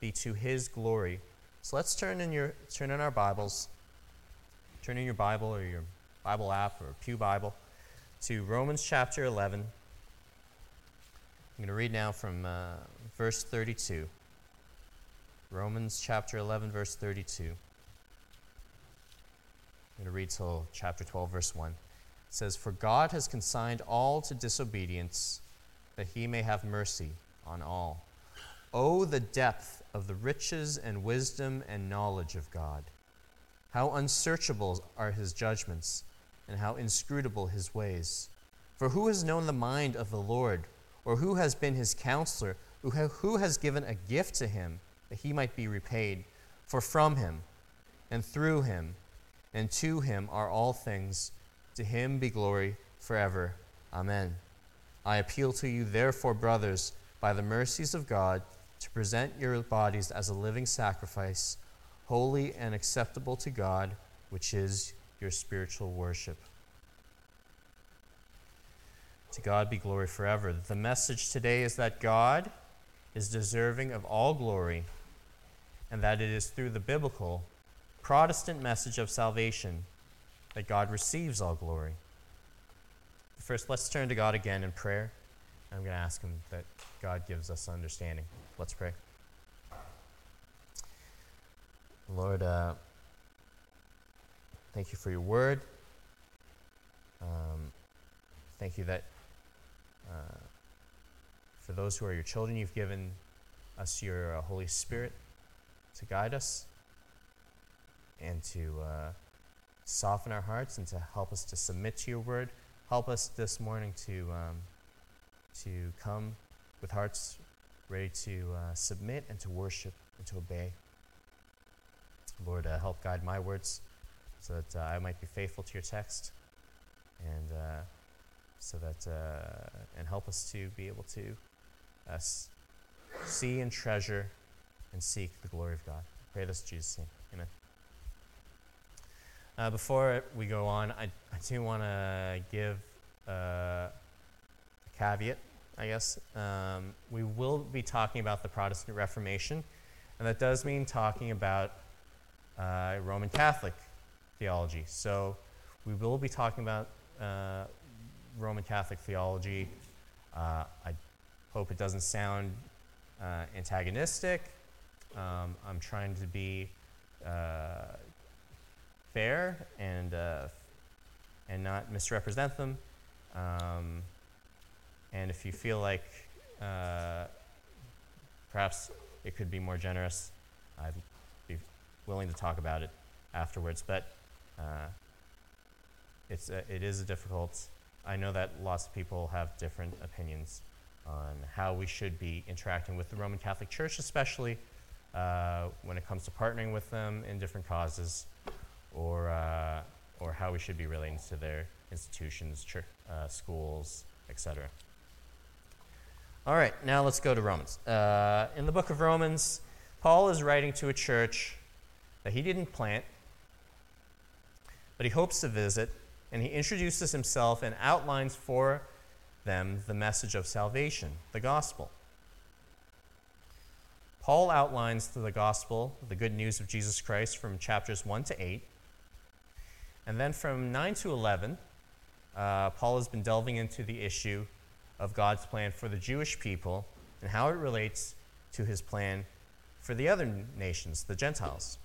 be to his glory. So let's turn in your turn in our Bibles. Turn in your Bible or your Bible app or Pew Bible to Romans chapter 11. I'm going to read now from uh, verse 32. Romans chapter 11, verse 32. I'm going to read till chapter 12, verse 1. It says, For God has consigned all to disobedience, that he may have mercy on all. Oh, the depth of the riches and wisdom and knowledge of God! How unsearchable are his judgments, and how inscrutable his ways. For who has known the mind of the Lord, or who has been his counselor, who has given a gift to him that he might be repaid? For from him, and through him, and to him are all things. To him be glory forever. Amen. I appeal to you, therefore, brothers, by the mercies of God, to present your bodies as a living sacrifice, holy and acceptable to God, which is your spiritual worship. To God be glory forever. The message today is that God is deserving of all glory, and that it is through the biblical, Protestant message of salvation that God receives all glory. First, let's turn to God again in prayer. I'm going to ask Him that God gives us understanding. Let's pray. Lord, uh, thank you for your word. Um, thank you that uh, for those who are your children, you've given us your uh, Holy Spirit to guide us and to uh, soften our hearts and to help us to submit to your word. Help us this morning to, um, to come with hearts ready to uh, submit and to worship and to obey. Lord, uh, help guide my words so that uh, I might be faithful to your text and uh, so that, uh, and help us to be able to uh, see and treasure and seek the glory of God. I pray this in Jesus' name. Amen. Before we go on, I, I do want to give caveat, I guess. Um, we will be talking about the Protestant Reformation, and that does mean talking about uh, Roman Catholic theology. So we will be talking about uh, Roman Catholic theology. Uh, I hope it doesn't sound uh, antagonistic. Um, I'm trying to be fair and, uh, and not misrepresent them. Um, and if you feel like uh, perhaps it could be more generous, I'd be willing to talk about it afterwards. But uh, it's a, it is a difficult. I know that lots of people have different opinions on how we should be interacting with the Roman Catholic Church, especially uh, when it comes to partnering with them in different causes or, uh, or how we should be relating to their institutions, church, uh, schools, etc. All right, now let's go to Romans. Uh, in the book of Romans, Paul is writing to a church that he didn't plant, but he hopes to visit, and he introduces himself and outlines for them the message of salvation, the gospel. Paul outlines the gospel, the good news of Jesus Christ, from chapters 1 to 8. And then from 9 to 11, uh, Paul has been delving into the issue of God's plan for the Jewish people and how it relates to his plan for the other nations, the Gentiles.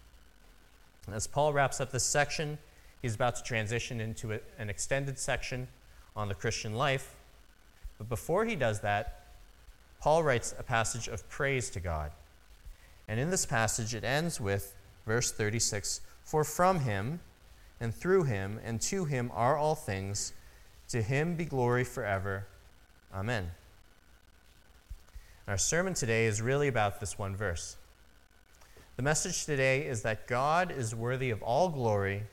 As Paul wraps up this section, he's about to transition into a, an extended section on the Christian life. But before he does that, Paul writes a passage of praise to God. And in this passage, it ends with verse 36 For from him, and through him and to him are all things. To him be glory forever. Amen. Our sermon today is really about this one verse. The message today is that God is worthy of all glory,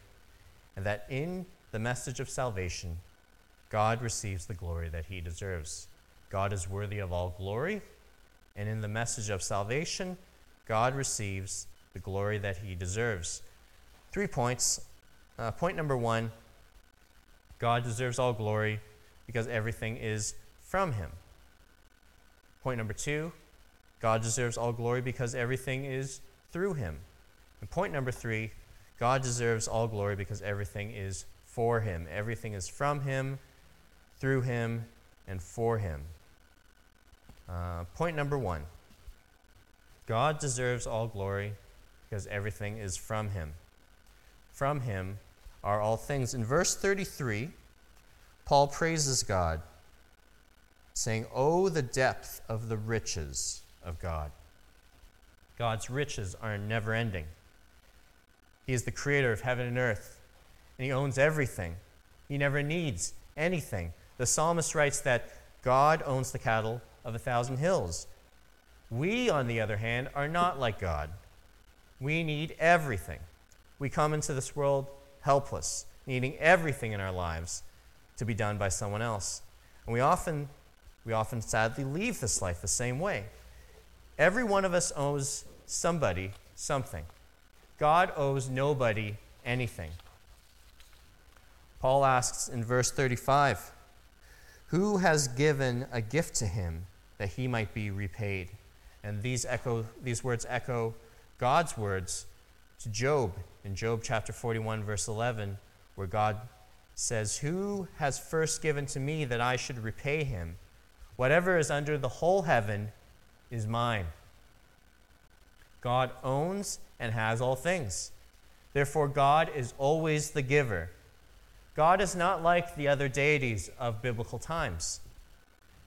and that in the message of salvation, God receives the glory that he deserves. God is worthy of all glory, and in the message of salvation, God receives the glory that he deserves. Three points uh, point number one God deserves all glory because everything is from him. Point number two God deserves all glory because everything is through him. And point number three God deserves all glory because everything is for him. Everything is from him, through him, and for him. Uh, point number one God deserves all glory because everything is from him. From him are all things. In verse 33, Paul praises God, saying, Oh, the depth of the riches of God. God's riches are never ending. He is the creator of heaven and earth, and He owns everything. He never needs anything. The psalmist writes that God owns the cattle of a thousand hills. We, on the other hand, are not like God. We need everything. We come into this world helpless, needing everything in our lives to be done by someone else. And we often, we often sadly leave this life the same way. Every one of us owes somebody something. God owes nobody anything. Paul asks in verse 35 Who has given a gift to him that he might be repaid? And these, echo, these words echo God's words to Job in Job chapter 41, verse 11, where God says, Who has first given to me that I should repay him? Whatever is under the whole heaven is mine. God owns and has all things. Therefore, God is always the giver. God is not like the other deities of biblical times,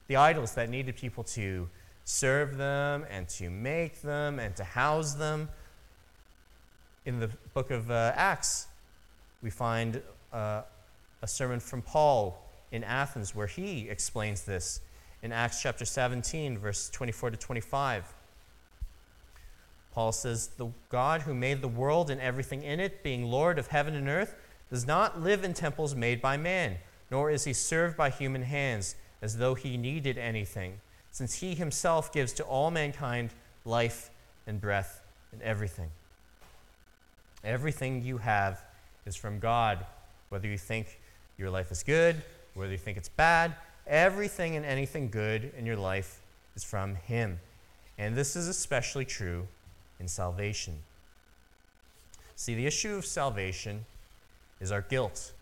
the idols that needed people to serve them and to make them and to house them. In the book of uh, Acts, we find uh, a sermon from Paul in Athens where he explains this in Acts chapter 17, verse 24 to 25. Paul says, The God who made the world and everything in it, being Lord of heaven and earth, does not live in temples made by man, nor is he served by human hands as though he needed anything, since he himself gives to all mankind life and breath and everything. Everything you have is from God, whether you think your life is good, whether you think it's bad, everything and anything good in your life is from Him. And this is especially true in salvation. See, the issue of salvation is our guilt.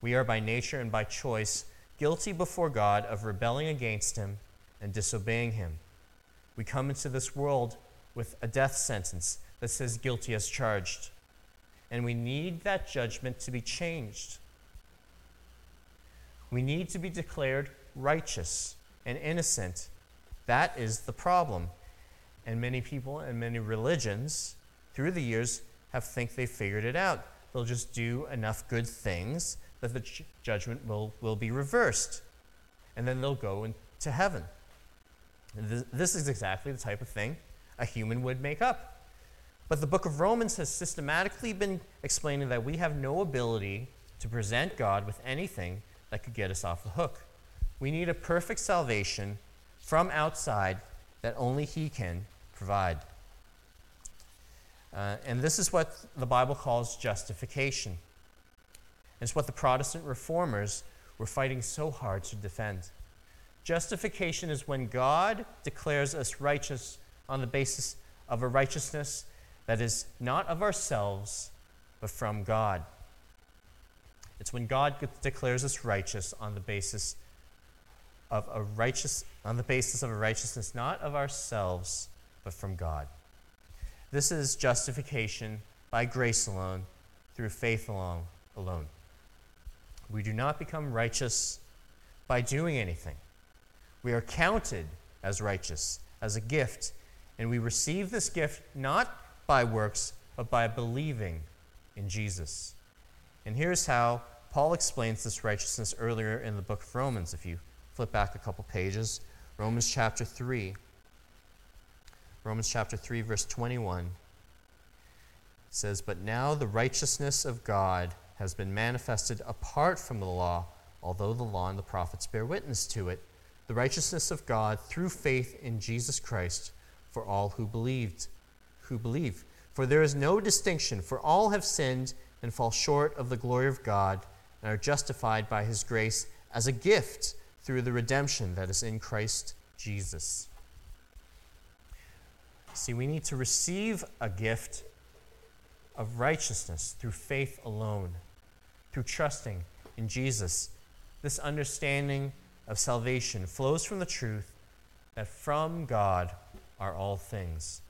We are by nature and by choice guilty before God of rebelling against Him and disobeying Him. We come into this world with a death sentence that says guilty as charged. And we need that judgment to be changed. We need to be declared righteous and innocent. That is the problem. And many people and many religions through the years have think they figured it out. They'll just do enough good things that the judgment will, will be reversed. And then they'll go into heaven. This is exactly the type of thing a human would make up. But the book of Romans has systematically been explaining that we have no ability to present God with anything that could get us off the hook. We need a perfect salvation from outside that only He can provide. Uh, and this is what the Bible calls justification. It's what the Protestant reformers were fighting so hard to defend. Justification is when God declares us righteous on the basis of a righteousness that is not of ourselves, but from God. It's when God declares us righteous on the basis of a righteous on the basis of a righteousness not of ourselves, but from God. This is justification by grace alone, through faith alone, alone. We do not become righteous by doing anything. We are counted as righteous, as a gift, and we receive this gift not by works, but by believing in Jesus. And here's how Paul explains this righteousness earlier in the book of Romans. If you flip back a couple pages, Romans chapter 3. Romans chapter 3, verse 21 says, But now the righteousness of God has been manifested apart from the law, although the law and the prophets bear witness to it. The righteousness of God through faith in Jesus Christ for all who believed, who believe. For there is no distinction, for all have sinned and fall short of the glory of God and are justified by his grace as a gift through the redemption that is in Christ Jesus. See, we need to receive a gift of righteousness through faith alone, through trusting in Jesus. This understanding of salvation flows from the truth that from God are all things.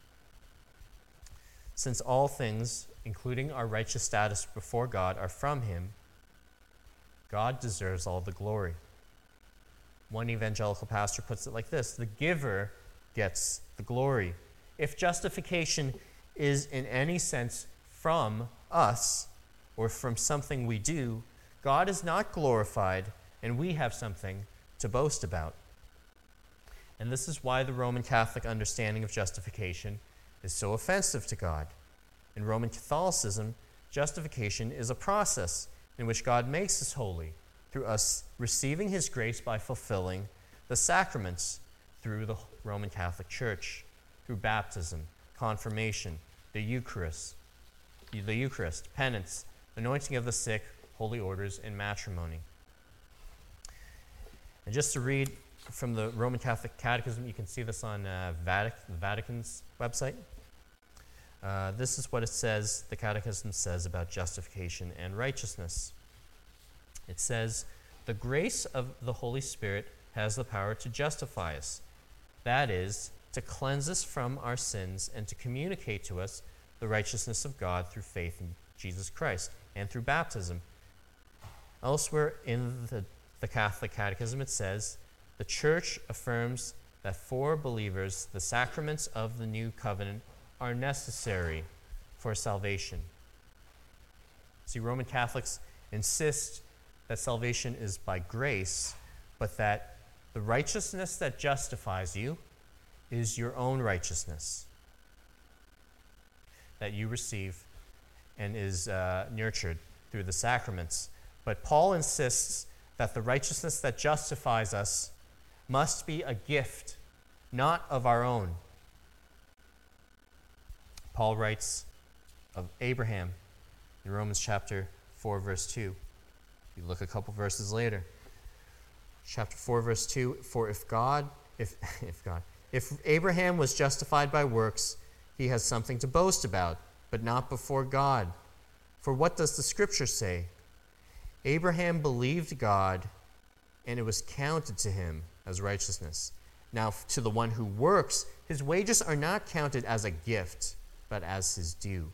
Since all things, including our righteous status before God, are from Him, God deserves all the glory. One evangelical pastor puts it like this The giver gets the glory. If justification is in any sense from us or from something we do, God is not glorified and we have something to boast about. And this is why the Roman Catholic understanding of justification is so offensive to God. In Roman Catholicism, justification is a process in which God makes us holy through us receiving his grace by fulfilling the sacraments through the Roman Catholic Church, through baptism, confirmation, the Eucharist, the Eucharist, penance, anointing of the sick, holy orders, and matrimony. And just to read from the Roman Catholic Catechism, you can see this on uh, the Vatican's website. Uh, this is what it says, the Catechism says about justification and righteousness. It says, The grace of the Holy Spirit has the power to justify us, that is, to cleanse us from our sins and to communicate to us the righteousness of God through faith in Jesus Christ and through baptism. Elsewhere in the, the Catholic Catechism, it says, The Church affirms that for believers, the sacraments of the new covenant are necessary for salvation. See, Roman Catholics insist that salvation is by grace, but that the righteousness that justifies you is your own righteousness that you receive and is uh, nurtured through the sacraments. But Paul insists that the righteousness that justifies us must be a gift, not of our own. Paul writes of Abraham in Romans chapter 4, verse 2. You look a couple verses later. Chapter 4, verse 2 For if God, if, if God, if Abraham was justified by works, he has something to boast about, but not before God. For what does the scripture say? Abraham believed God, and it was counted to him as righteousness. Now, to the one who works, his wages are not counted as a gift, but as his due.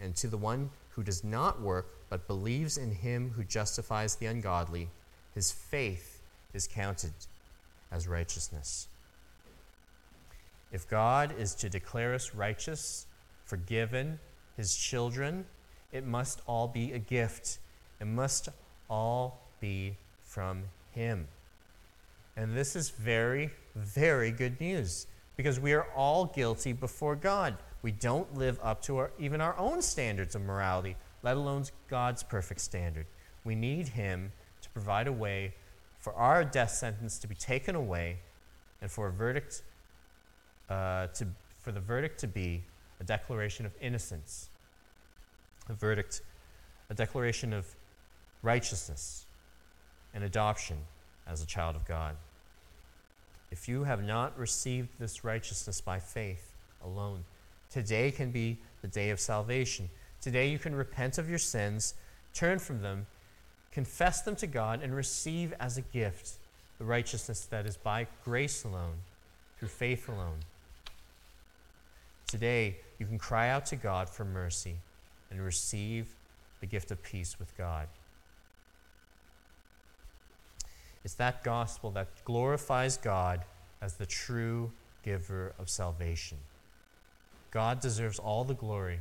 And to the one who does not work, but believes in him who justifies the ungodly, his faith is counted as righteousness. If God is to declare us righteous, forgiven, his children, it must all be a gift. It must all be from him. And this is very, very good news because we are all guilty before God. We don't live up to our, even our own standards of morality, let alone God's perfect standard. We need Him to provide a way for our death sentence to be taken away and for a verdict uh, to, for the verdict to be a declaration of innocence, a verdict, a declaration of righteousness and adoption as a child of God. If you have not received this righteousness by faith alone, today can be the day of salvation. Today you can repent of your sins, turn from them, confess them to God, and receive as a gift the righteousness that is by grace alone, through faith alone. Today, you can cry out to God for mercy and receive the gift of peace with God. It's that gospel that glorifies God as the true giver of salvation. God deserves all the glory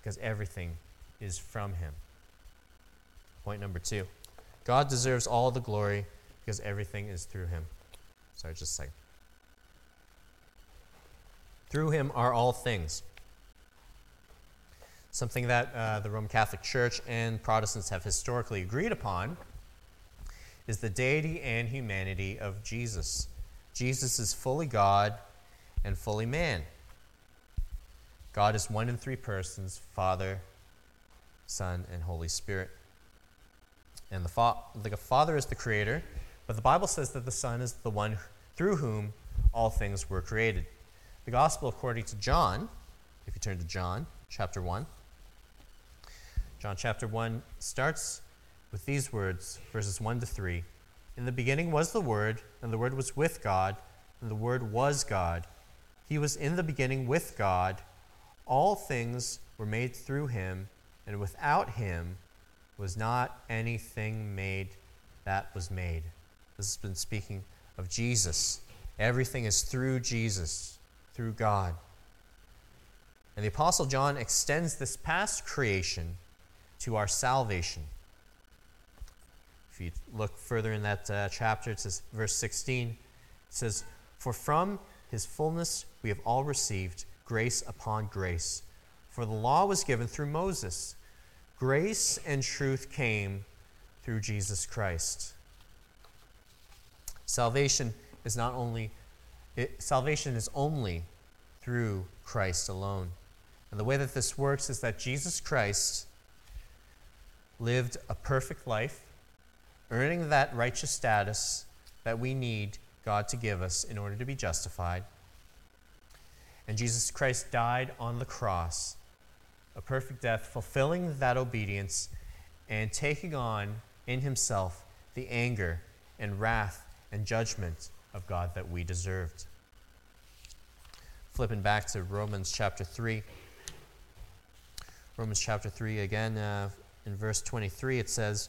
because everything is from him. Point number two God deserves all the glory because everything is through him. Sorry, just a second. Through him are all things. Something that uh, the Roman Catholic Church and Protestants have historically agreed upon is the deity and humanity of Jesus. Jesus is fully God and fully man. God is one in three persons Father, Son, and Holy Spirit. And the, fa- the Father is the creator, but the Bible says that the Son is the one through whom all things were created. the Gospel according to John, if you turn to John chapter 1, John chapter 1 starts with these words, verses 1 to 3. In the beginning was the Word, and the Word was with God, and the Word was God. He was in the beginning with God. All things were made through him, and without him was not anything made that was made. This has been speaking of Jesus. Everything is through Jesus, through God. And the Apostle John extends this past creation to our salvation. If you look further in that uh, chapter, it says, verse 16, it says, For from his fullness we have all received grace upon grace. For the law was given through Moses, grace and truth came through Jesus Christ. Salvation is not only it, salvation is only through Christ alone. And the way that this works is that Jesus Christ lived a perfect life, earning that righteous status that we need God to give us in order to be justified. And Jesus Christ died on the cross, a perfect death, fulfilling that obedience and taking on in himself the anger and wrath and judgment of God that we deserved. Flipping back to Romans chapter 3. Romans chapter 3, again, uh, in verse 23, it says,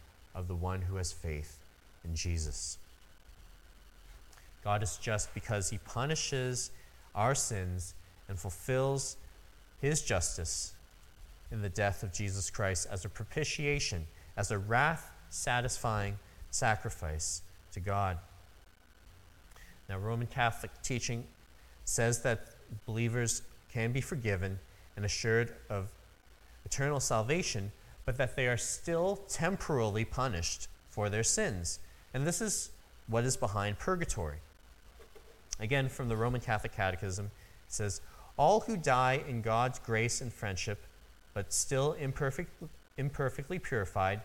of the one who has faith in Jesus. God is just because he punishes our sins and fulfills his justice in the death of Jesus Christ as a propitiation, as a wrath satisfying sacrifice to God. Now, Roman Catholic teaching says that believers can be forgiven and assured of eternal salvation, but that they are still temporally punished for their sins. And this is what is behind purgatory. Again, from the Roman Catholic Catechism, it says, All who die in God's grace and friendship, but still imperfect, imperfectly purified,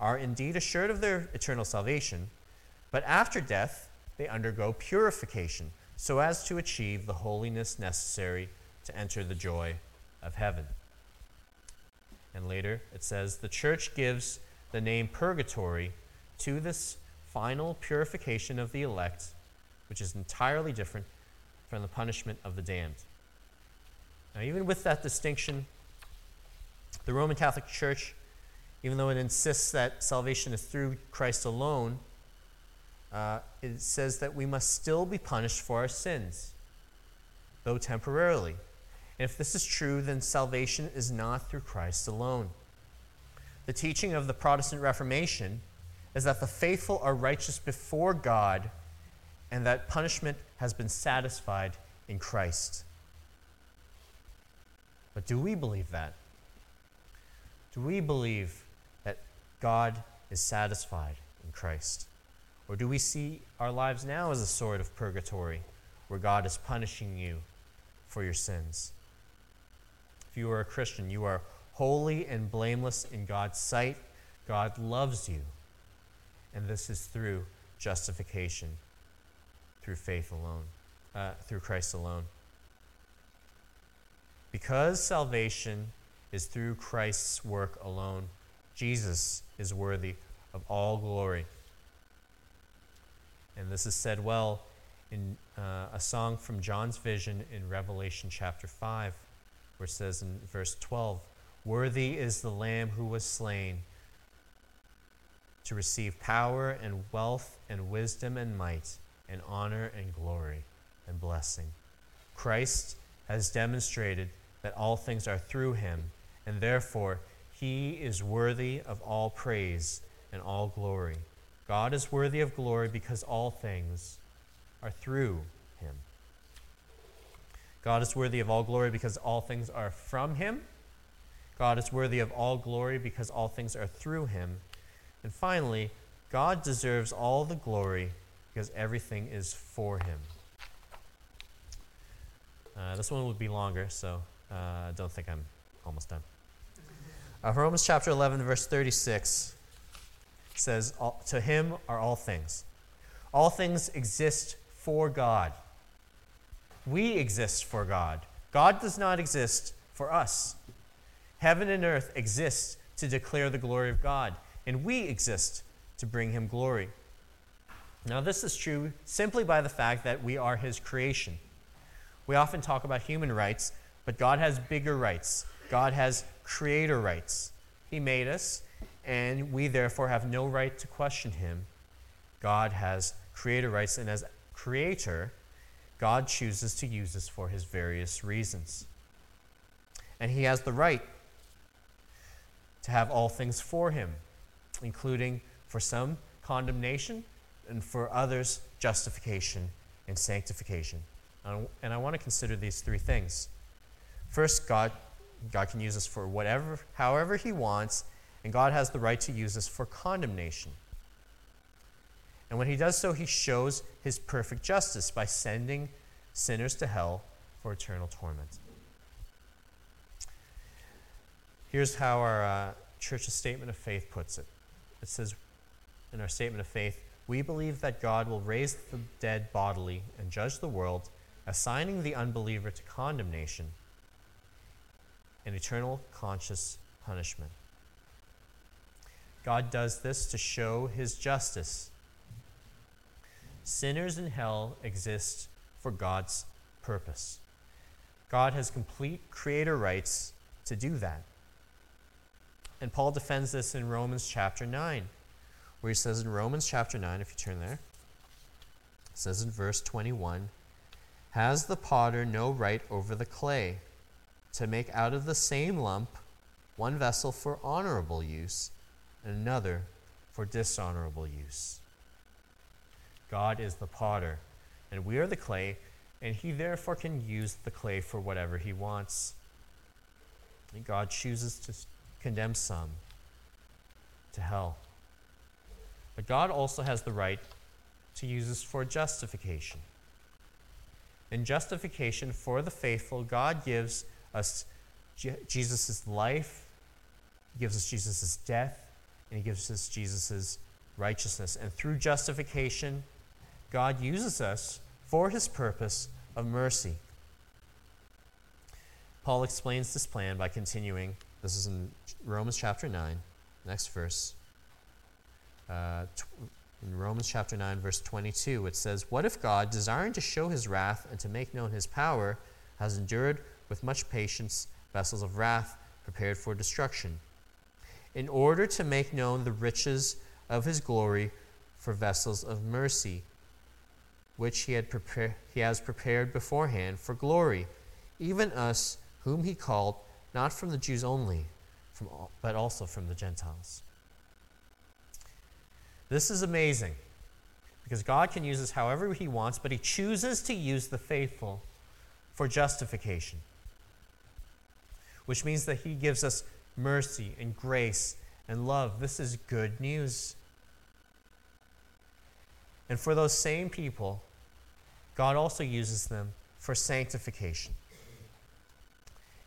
are indeed assured of their eternal salvation, but after death, they undergo purification so as to achieve the holiness necessary to enter the joy of heaven. And later it says the church gives the name purgatory to this final purification of the elect, which is entirely different from the punishment of the damned. Now, even with that distinction, the Roman Catholic Church, even though it insists that salvation is through Christ alone, uh, it says that we must still be punished for our sins, though temporarily. And if this is true, then salvation is not through Christ alone. The teaching of the Protestant Reformation is that the faithful are righteous before God and that punishment has been satisfied in Christ. But do we believe that? Do we believe that God is satisfied in Christ? Or do we see our lives now as a sort of purgatory where God is punishing you for your sins? You are a Christian, you are holy and blameless in God's sight. God loves you. And this is through justification, through faith alone, uh, through Christ alone. Because salvation is through Christ's work alone, Jesus is worthy of all glory. And this is said well in uh, a song from John's vision in Revelation chapter 5, where it says in verse 12 Worthy is the Lamb who was slain to receive power and wealth and wisdom and might and honor and glory and blessing. Christ has demonstrated that all things are through him, and therefore he is worthy of all praise and all glory. God is worthy of glory because all things are through him. God is worthy of all glory because all things are from him. God is worthy of all glory because all things are through him. And finally, God deserves all the glory because everything is for him. Uh, this one would be longer, so uh, don't think I'm almost done. Uh, Romans chapter 11, verse 36 says, To him are all things. All things exist for God. We exist for God. God does not exist for us. Heaven and earth exist to declare the glory of God, and we exist to bring him glory. Now, this is true simply by the fact that we are his creation. We often talk about human rights, but God has bigger rights. God has creator rights. He made us, and we therefore have no right to question him. God has creator rights, and as creator, God chooses to use us for his various reasons. And he has the right to have all things for him, including for some condemnation and for others justification and sanctification. And I want to consider these three things. First, God, God can use us for whatever, however He wants, and God has the right to use us for condemnation. And when He does so, He shows His perfect justice by sending sinners to hell for eternal torment. Here's how our uh, church's statement of faith puts it it says in our statement of faith, we believe that God will raise the dead bodily and judge the world, assigning the unbeliever to condemnation and eternal conscious punishment. God does this to show his justice. Sinners in hell exist for God's purpose. God has complete creator rights to do that. And Paul defends this in Romans chapter 9, where he says in Romans chapter 9, if you turn there, it says in verse 21 Has the potter no right over the clay to make out of the same lump one vessel for honorable use and another for dishonorable use? God is the potter, and we are the clay, and he therefore can use the clay for whatever he wants. And God chooses to condemn some to hell. But God also has the right to use us for justification. In justification for the faithful, God gives us Jesus' life, He gives us Jesus' death, and He gives us Jesus' righteousness. And through justification, God uses us for His purpose of mercy. Paul explains this plan by continuing this is in Romans chapter 9, next verse. Uh, in Romans chapter 9, verse 22, it says, What if God, desiring to show his wrath and to make known his power, has endured with much patience vessels of wrath prepared for destruction, in order to make known the riches of his glory for vessels of mercy, which he, had prepare, he has prepared beforehand for glory, even us whom he called not from the Jews only, from all, but also from the Gentiles. This is amazing because God can use us however He wants, but He chooses to use the faithful for justification, which means that He gives us mercy and grace and love. This is good news. And for those same people, God also uses them for sanctification.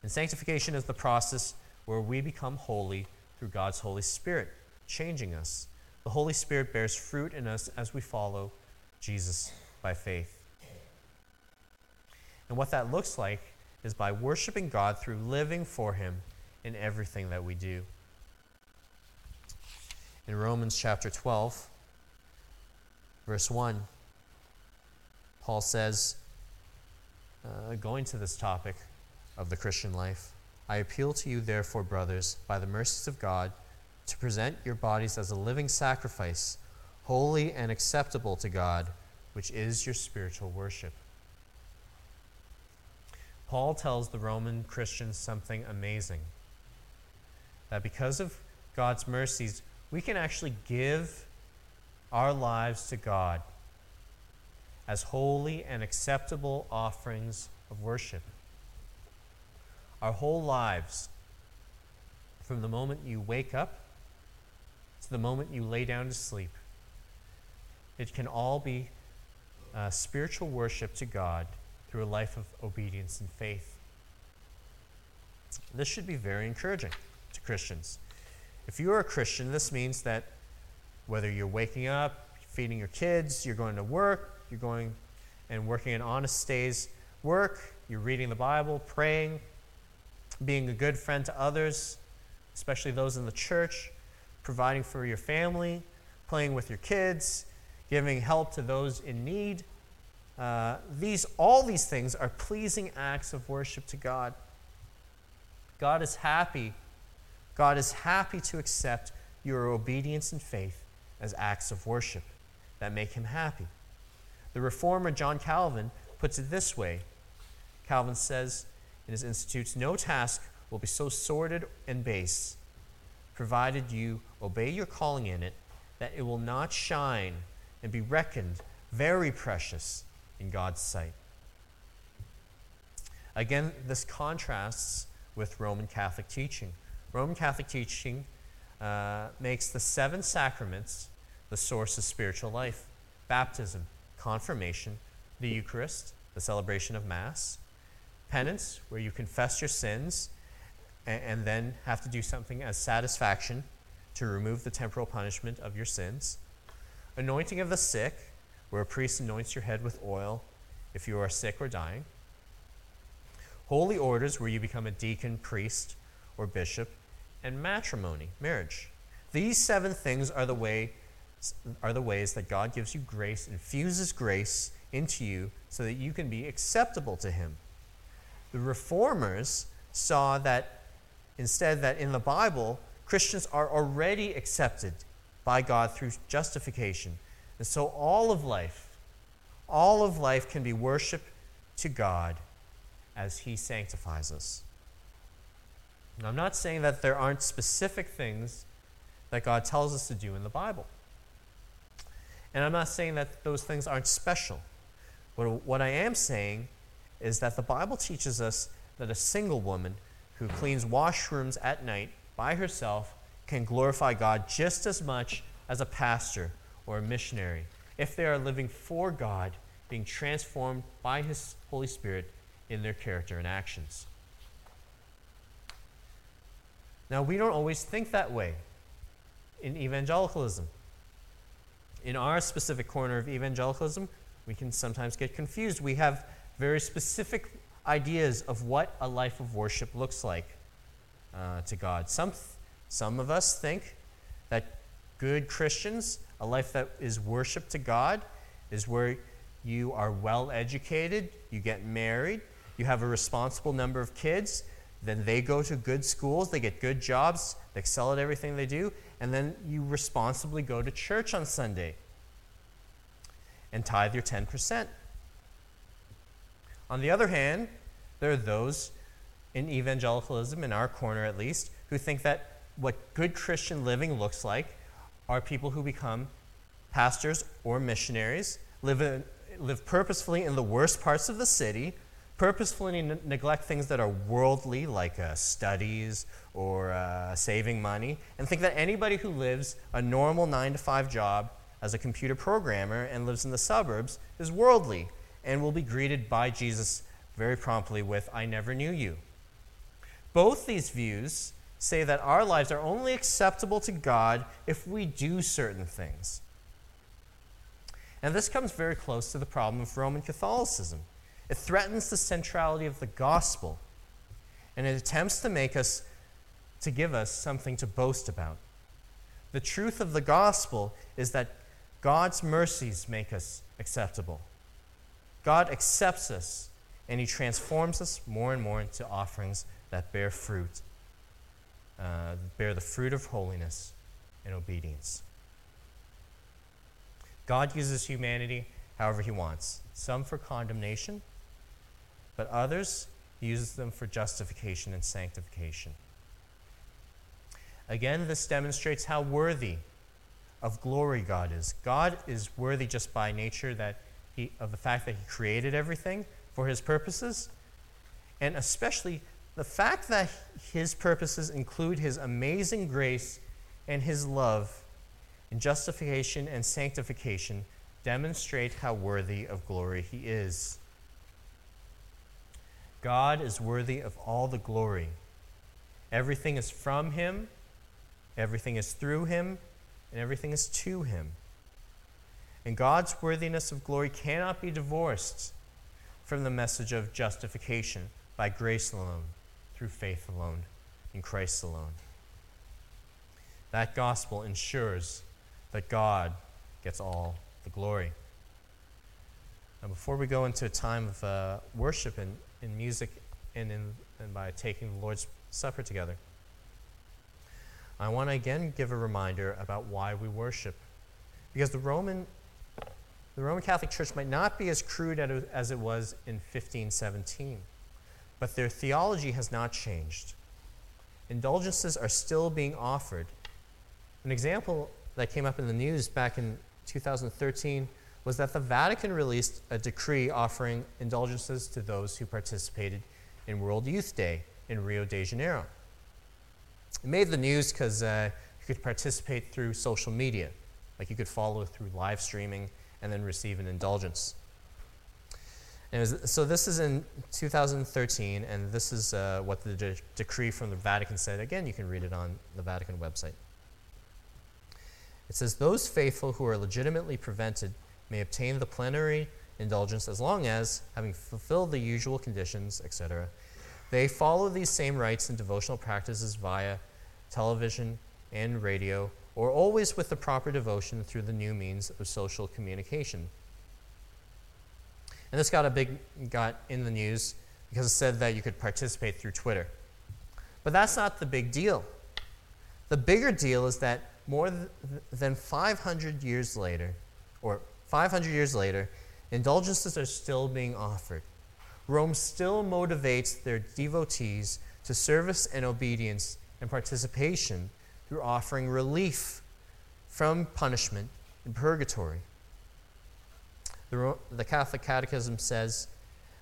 And sanctification is the process where we become holy through God's Holy Spirit, changing us. The Holy Spirit bears fruit in us as we follow Jesus by faith. And what that looks like is by worshiping God through living for Him in everything that we do. In Romans chapter 12, verse 1, Paul says, uh, going to this topic, of the Christian life. I appeal to you, therefore, brothers, by the mercies of God, to present your bodies as a living sacrifice, holy and acceptable to God, which is your spiritual worship. Paul tells the Roman Christians something amazing that because of God's mercies, we can actually give our lives to God as holy and acceptable offerings of worship. Our whole lives, from the moment you wake up to the moment you lay down to sleep, it can all be uh, spiritual worship to God through a life of obedience and faith. This should be very encouraging to Christians. If you are a Christian, this means that whether you're waking up, feeding your kids, you're going to work, you're going and working an honest day's work, you're reading the Bible, praying, being a good friend to others, especially those in the church, providing for your family, playing with your kids, giving help to those in need. Uh, these, all these things are pleasing acts of worship to God. God is happy. God is happy to accept your obedience and faith as acts of worship that make him happy. The reformer John Calvin puts it this way Calvin says in his Institutes No task will be so sordid and base, provided you obey your calling in it, that it will not shine and be reckoned very precious in God's sight. Again, this contrasts with Roman Catholic teaching. Roman Catholic teaching uh, makes the seven sacraments the source of spiritual life baptism, confirmation, the Eucharist, the celebration of Mass, penance, where you confess your sins and, and then have to do something as satisfaction to remove the temporal punishment of your sins, anointing of the sick, where a priest anoints your head with oil if you are sick or dying, holy orders, where you become a deacon, priest, or bishop, and matrimony, marriage. These seven things are the way are the ways that God gives you grace, infuses grace into you so that you can be acceptable to him. The reformers saw that instead that in the Bible Christians are already accepted by God through justification. And so all of life, all of life can be worship to God as He sanctifies us. And I'm not saying that there aren't specific things that God tells us to do in the Bible. And I'm not saying that those things aren't special. But what I am saying is that the Bible teaches us that a single woman who cleans washrooms at night by herself can glorify God just as much as a pastor or a missionary if they are living for God, being transformed by His Holy Spirit in their character and actions. Now, we don't always think that way in evangelicalism. In our specific corner of evangelicalism, we can sometimes get confused. We have very specific ideas of what a life of worship looks like uh, to God. Some, some of us think that good Christians, a life that is worship to God, is where you are well educated, you get married, you have a responsible number of kids, then they go to good schools, they get good jobs, they excel at everything they do, and then you responsibly go to church on Sunday and tithe your 10%. On the other hand, there are those in evangelicalism, in our corner at least, who think that what good Christian living looks like are people who become pastors or missionaries, live, in, live purposefully in the worst parts of the city, purposefully n- neglect things that are worldly, like uh, studies or uh, saving money, and think that anybody who lives a normal nine to five job as a computer programmer and lives in the suburbs is worldly and will be greeted by Jesus very promptly with, I never knew you. Both these views say that our lives are only acceptable to God if we do certain things. And this comes very close to the problem of Roman Catholicism. It threatens the centrality of the gospel, and it attempts to make us, to give us something to boast about. The truth of the gospel is that God's mercies make us acceptable. God accepts us, and He transforms us more and more into offerings that bear fruit, uh, bear the fruit of holiness and obedience. God uses humanity however He wants, some for condemnation, but others he uses them for justification and sanctification. Again, this demonstrates how worthy of glory God is. God is worthy just by nature that he, of the fact that he created everything for his purposes, and especially the fact that his purposes include his amazing grace and his love in justification and sanctification demonstrate how worthy of glory he is. God is worthy of all the glory. Everything is from him, everything is through him, and everything is to him. And God's worthiness of glory cannot be divorced from the message of justification by grace alone, through faith alone, in Christ alone. That gospel ensures that God gets all the glory. Now, before we go into a time of uh, worship and in music and, in, and by taking the Lord's Supper together, I want to again give a reminder about why we worship. Because the Roman, the Roman Catholic Church might not be as crude as it was in 1517, but their theology has not changed. Indulgences are still being offered. An example that came up in the news back in 2013 was that the Vatican released a decree offering indulgences to those who participated in World Youth Day in Rio de Janeiro. It made the news because uh, you could participate through social media, like you could follow through live streaming and then receive an indulgence. Was, so this is in 2013, and this is uh, what the de- decree from the Vatican said. Again, you can read it on the Vatican website. It says, Those faithful who are legitimately prevented may obtain the plenary indulgence as long as, having fulfilled the usual conditions, etc., they follow these same rites and devotional practices via television and radio, or always with the proper devotion through the new means of social communication. And this got a big got in the news because it said that you could participate through Twitter. But that's not the big deal. The bigger deal is that more th- than 500 years later, or 500 years later, indulgences are still being offered. Rome still motivates their devotees to service and obedience and participation through offering relief from punishment in purgatory. The, the Catholic Catechism says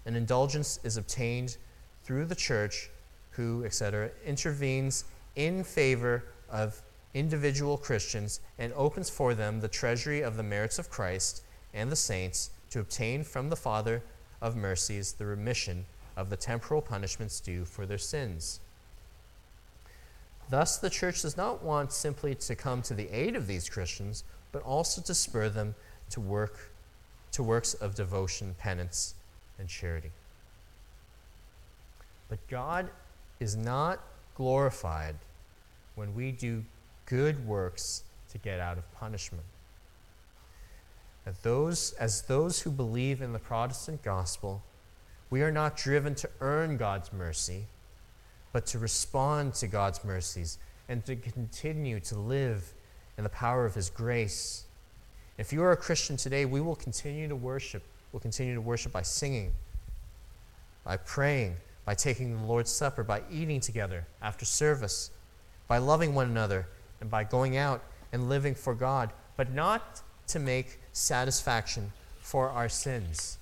an indulgence is obtained through the church, who, etc., intervenes in favor of individual Christians and opens for them the treasury of the merits of Christ and the saints to obtain from the Father of mercies the remission of the temporal punishments due for their sins. Thus, the church does not want simply to come to the aid of these Christians, but also to spur them to work to works of devotion, penance, and charity. But God is not glorified when we do good works to get out of punishment. As those, as those who believe in the Protestant gospel, we are not driven to earn God's mercy, but to respond to God's mercies and to continue to live in the power of His grace. If you are a Christian today, we will continue to worship. We'll continue to worship by singing, by praying, by taking the Lord's Supper, by eating together after service, by loving one another, and by going out and living for God, but not to make satisfaction for our sins.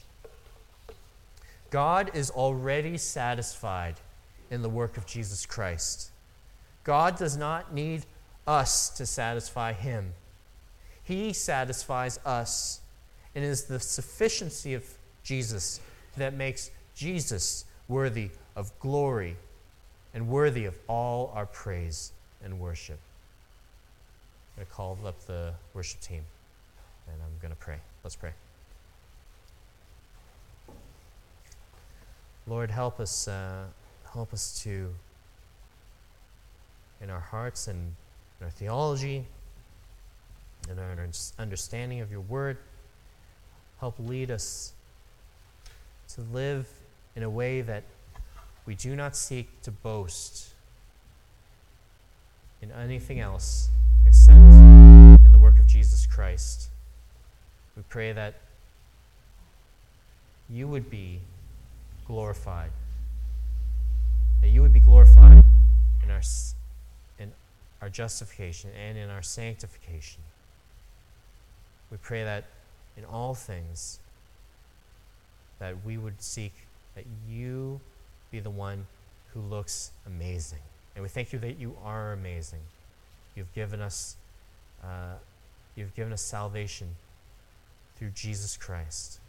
God is already satisfied in the work of Jesus Christ. God does not need us to satisfy him. He satisfies us, and it is the sufficiency of Jesus that makes Jesus worthy of glory and worthy of all our praise and worship. I'm going to call up the worship team and I'm going to pray. Let's pray. Lord, help us, uh, help us to, in our hearts and in our theology, and our understanding of your word, help lead us to live in a way that we do not seek to boast in anything else except in the work of Jesus Christ. We pray that you would be glorified, that you would be glorified in our, in our justification and in our sanctification. We pray that in all things that we would seek that you be the one who looks amazing. And we thank you that you are amazing. You've given us, uh, you've given us salvation through Jesus Christ.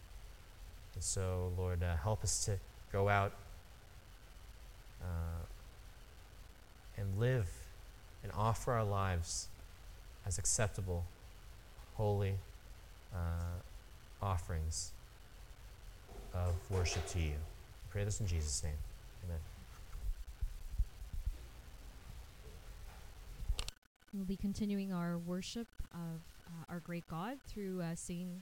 And so, Lord, uh, help us to go out uh, and live and offer our lives as acceptable, holy uh, offerings of worship to you. I pray this in Jesus' name. Amen. We'll be continuing our worship of uh, our great God through uh, singing